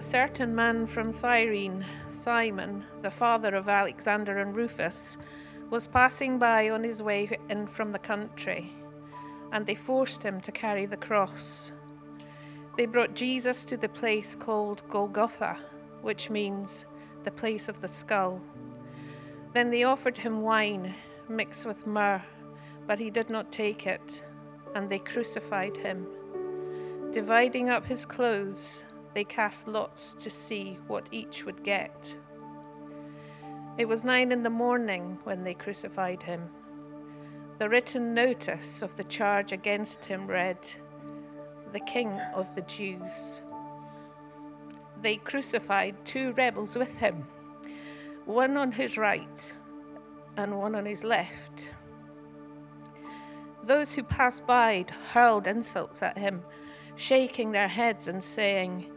A certain man from Cyrene, Simon, the father of Alexander and Rufus, was passing by on his way in from the country, and they forced him to carry the cross. They brought Jesus to the place called Golgotha, which means the place of the skull. Then they offered him wine mixed with myrrh, but he did not take it, and they crucified him. Dividing up his clothes, they cast lots to see what each would get. It was nine in the morning when they crucified him. The written notice of the charge against him read, The King of the Jews. They crucified two rebels with him, one on his right and one on his left. Those who passed by hurled insults at him, shaking their heads and saying,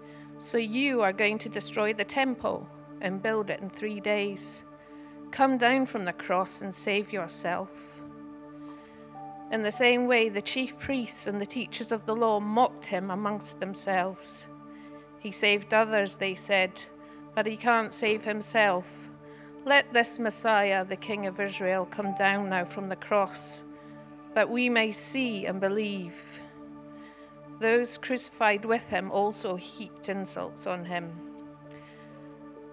so you are going to destroy the temple and build it in three days. Come down from the cross and save yourself. In the same way, the chief priests and the teachers of the law mocked him amongst themselves. He saved others, they said, but he can't save himself. Let this Messiah, the King of Israel, come down now from the cross, that we may see and believe. Those crucified with him also heaped insults on him.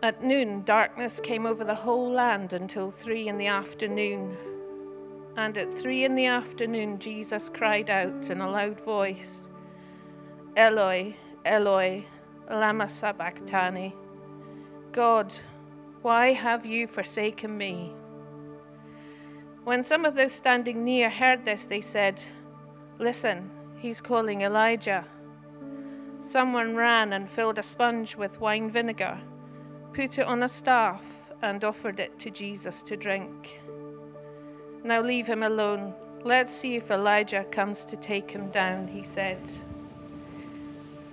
At noon, darkness came over the whole land until three in the afternoon. And at three in the afternoon, Jesus cried out in a loud voice, Eloi, Eloi, Lama Sabachthani. God, why have you forsaken me? When some of those standing near heard this, they said, Listen, He's calling Elijah. Someone ran and filled a sponge with wine vinegar, put it on a staff, and offered it to Jesus to drink. Now leave him alone. Let's see if Elijah comes to take him down, he said.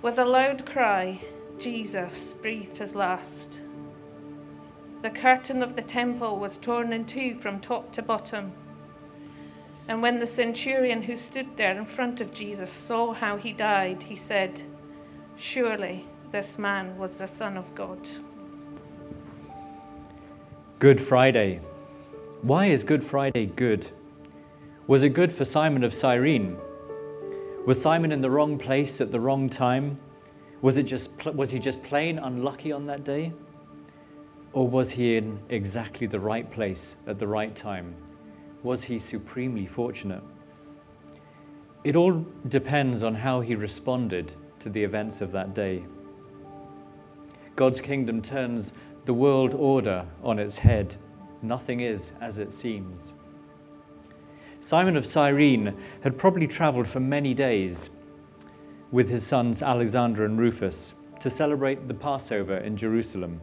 With a loud cry, Jesus breathed his last. The curtain of the temple was torn in two from top to bottom. And when the centurion who stood there in front of Jesus saw how he died, he said, Surely this man was the Son of God. Good Friday. Why is Good Friday good? Was it good for Simon of Cyrene? Was Simon in the wrong place at the wrong time? Was, it just, was he just plain unlucky on that day? Or was he in exactly the right place at the right time? Was he supremely fortunate? It all depends on how he responded to the events of that day. God's kingdom turns the world order on its head. Nothing is as it seems. Simon of Cyrene had probably traveled for many days with his sons Alexander and Rufus to celebrate the Passover in Jerusalem.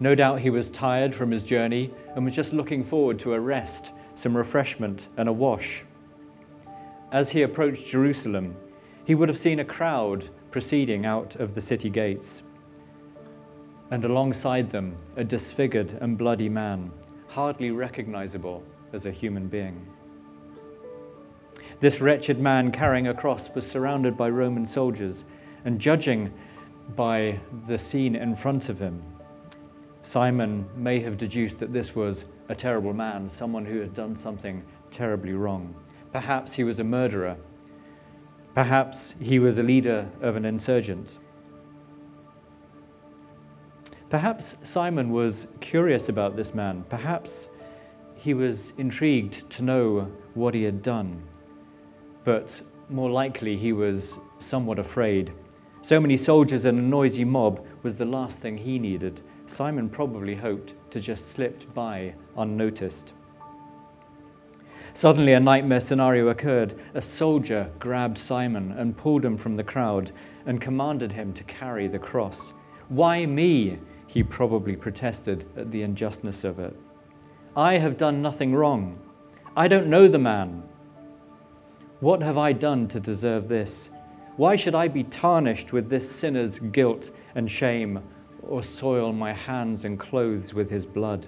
No doubt he was tired from his journey and was just looking forward to a rest, some refreshment, and a wash. As he approached Jerusalem, he would have seen a crowd proceeding out of the city gates, and alongside them, a disfigured and bloody man, hardly recognizable as a human being. This wretched man carrying a cross was surrounded by Roman soldiers, and judging by the scene in front of him, Simon may have deduced that this was a terrible man, someone who had done something terribly wrong. Perhaps he was a murderer. Perhaps he was a leader of an insurgent. Perhaps Simon was curious about this man. Perhaps he was intrigued to know what he had done. But more likely, he was somewhat afraid. So many soldiers and a noisy mob was the last thing he needed Simon probably hoped to just slip by unnoticed. Suddenly, a nightmare scenario occurred. A soldier grabbed Simon and pulled him from the crowd and commanded him to carry the cross. Why me? He probably protested at the injustice of it. I have done nothing wrong. I don't know the man. What have I done to deserve this? Why should I be tarnished with this sinner's guilt and shame or soil my hands and clothes with his blood.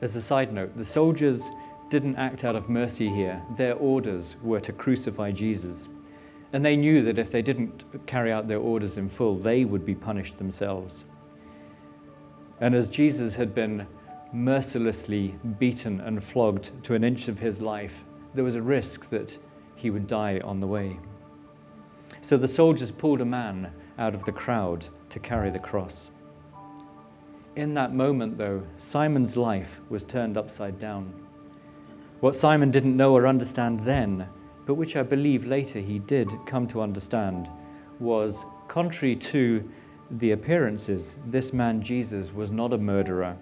As a side note, the soldiers didn't act out of mercy here. Their orders were to crucify Jesus. And they knew that if they didn't carry out their orders in full, they would be punished themselves. And as Jesus had been mercilessly beaten and flogged to an inch of his life, there was a risk that he would die on the way. So the soldiers pulled a man out of the crowd to carry the cross. In that moment, though, Simon's life was turned upside down. What Simon didn't know or understand then, but which I believe later he did come to understand, was contrary to the appearances, this man Jesus was not a murderer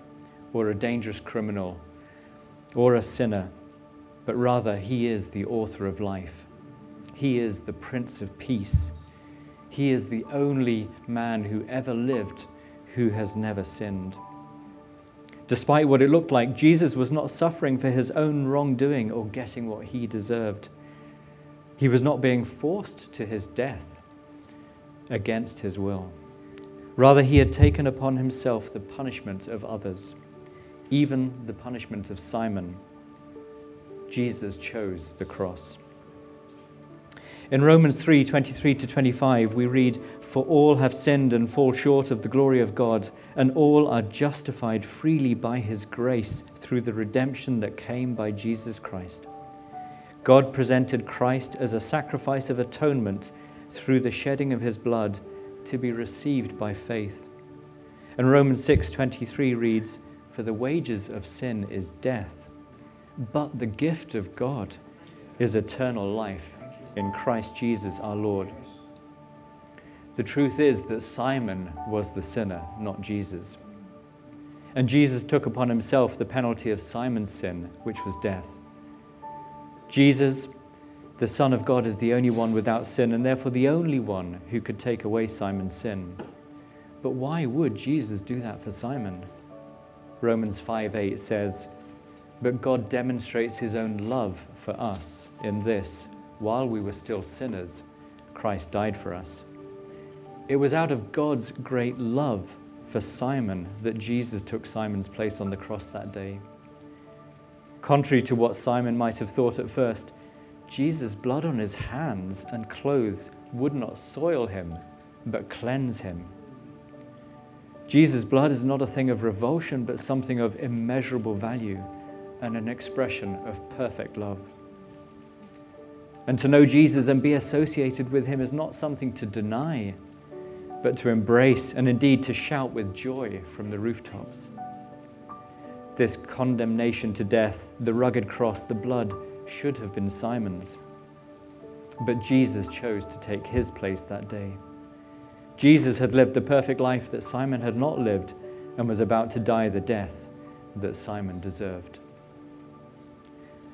or a dangerous criminal or a sinner, but rather he is the author of life. He is the Prince of Peace. He is the only man who ever lived who has never sinned. Despite what it looked like, Jesus was not suffering for his own wrongdoing or getting what he deserved. He was not being forced to his death against his will. Rather, he had taken upon himself the punishment of others, even the punishment of Simon. Jesus chose the cross. In Romans 3 23 to 25, we read, For all have sinned and fall short of the glory of God, and all are justified freely by his grace through the redemption that came by Jesus Christ. God presented Christ as a sacrifice of atonement through the shedding of his blood to be received by faith. And Romans 6:23 reads, "For the wages of sin is death, but the gift of God is eternal life in Christ Jesus our Lord." The truth is that Simon was the sinner, not Jesus. And Jesus took upon himself the penalty of Simon's sin, which was death. Jesus the Son of God is the only one without sin, and therefore the only one who could take away Simon's sin. But why would Jesus do that for Simon? Romans 5 8 says, But God demonstrates his own love for us in this while we were still sinners, Christ died for us. It was out of God's great love for Simon that Jesus took Simon's place on the cross that day. Contrary to what Simon might have thought at first, Jesus' blood on his hands and clothes would not soil him, but cleanse him. Jesus' blood is not a thing of revulsion, but something of immeasurable value and an expression of perfect love. And to know Jesus and be associated with him is not something to deny, but to embrace and indeed to shout with joy from the rooftops. This condemnation to death, the rugged cross, the blood, should have been Simon's. But Jesus chose to take his place that day. Jesus had lived the perfect life that Simon had not lived and was about to die the death that Simon deserved.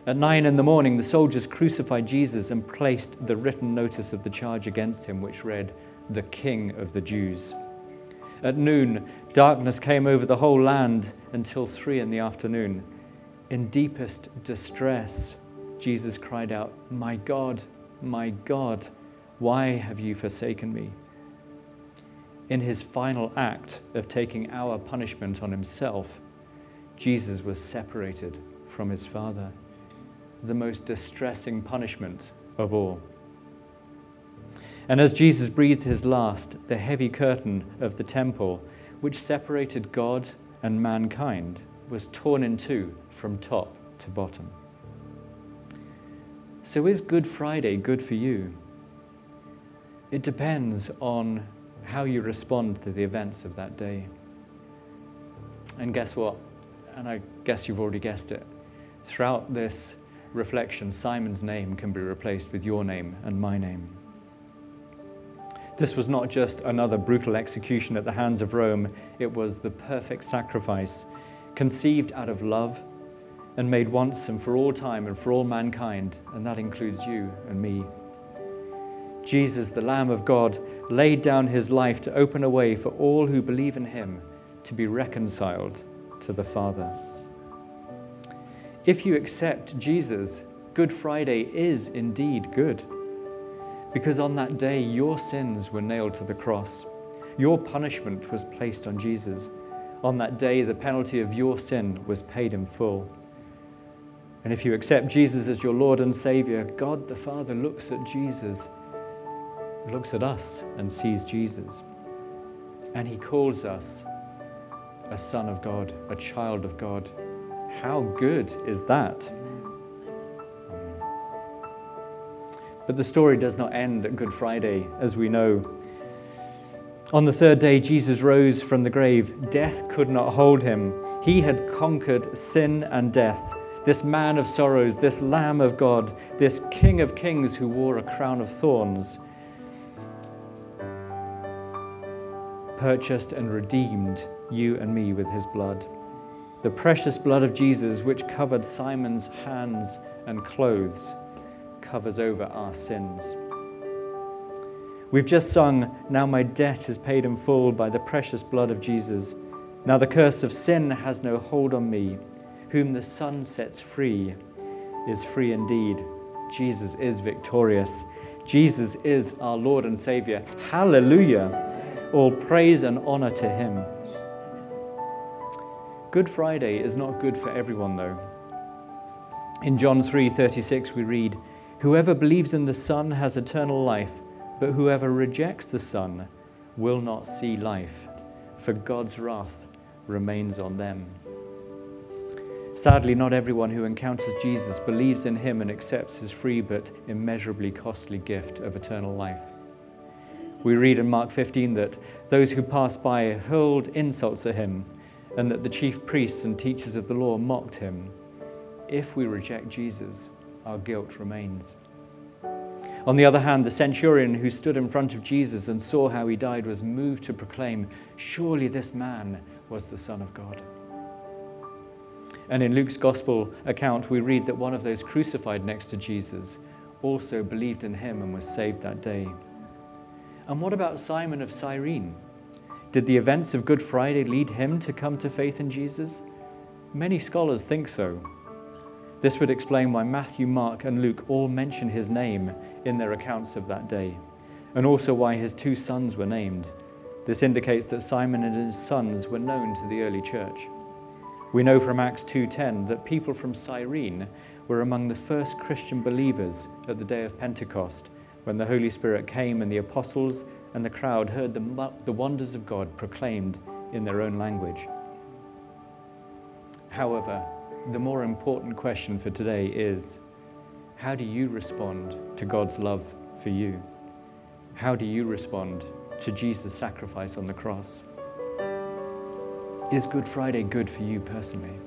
At nine in the morning, the soldiers crucified Jesus and placed the written notice of the charge against him, which read, The King of the Jews. At noon, darkness came over the whole land until three in the afternoon. In deepest distress, Jesus cried out, My God, my God, why have you forsaken me? In his final act of taking our punishment on himself, Jesus was separated from his Father, the most distressing punishment of all. And as Jesus breathed his last, the heavy curtain of the temple, which separated God and mankind, was torn in two from top to bottom. So, is Good Friday good for you? It depends on how you respond to the events of that day. And guess what? And I guess you've already guessed it. Throughout this reflection, Simon's name can be replaced with your name and my name. This was not just another brutal execution at the hands of Rome, it was the perfect sacrifice, conceived out of love and made once and for all time and for all mankind, and that includes you and me. Jesus, the Lamb of God, laid down his life to open a way for all who believe in him to be reconciled to the Father. If you accept Jesus, Good Friday is indeed good. Because on that day, your sins were nailed to the cross. Your punishment was placed on Jesus. On that day, the penalty of your sin was paid in full. And if you accept Jesus as your Lord and Savior, God the Father looks at Jesus looks at us and sees Jesus. And he calls us a son of God, a child of God. How good is that? But the story does not end at Good Friday, as we know. On the third day, Jesus rose from the grave. Death could not hold him. He had conquered sin and death. This man of sorrows, this Lamb of God, this King of kings who wore a crown of thorns, purchased and redeemed you and me with his blood. The precious blood of Jesus, which covered Simon's hands and clothes, covers over our sins. We've just sung, Now my debt is paid in full by the precious blood of Jesus. Now the curse of sin has no hold on me. Whom the Son sets free is free indeed. Jesus is victorious. Jesus is our Lord and Savior. Hallelujah. All praise and honor to Him. Good Friday is not good for everyone, though. In John 3:36 we read, "Whoever believes in the Son has eternal life, but whoever rejects the Son will not see life, for God's wrath remains on them." Sadly, not everyone who encounters Jesus believes in him and accepts his free but immeasurably costly gift of eternal life. We read in Mark 15 that those who passed by hurled insults at him and that the chief priests and teachers of the law mocked him. If we reject Jesus, our guilt remains. On the other hand, the centurion who stood in front of Jesus and saw how he died was moved to proclaim, Surely this man was the Son of God. And in Luke's Gospel account, we read that one of those crucified next to Jesus also believed in him and was saved that day. And what about Simon of Cyrene? Did the events of Good Friday lead him to come to faith in Jesus? Many scholars think so. This would explain why Matthew, Mark, and Luke all mention his name in their accounts of that day, and also why his two sons were named. This indicates that Simon and his sons were known to the early church. We know from Acts 2:10 that people from Cyrene were among the first Christian believers at the day of Pentecost, when the Holy Spirit came and the apostles and the crowd heard the, the wonders of God proclaimed in their own language. However, the more important question for today is how do you respond to God's love for you? How do you respond to Jesus' sacrifice on the cross? Is Good Friday good for you personally?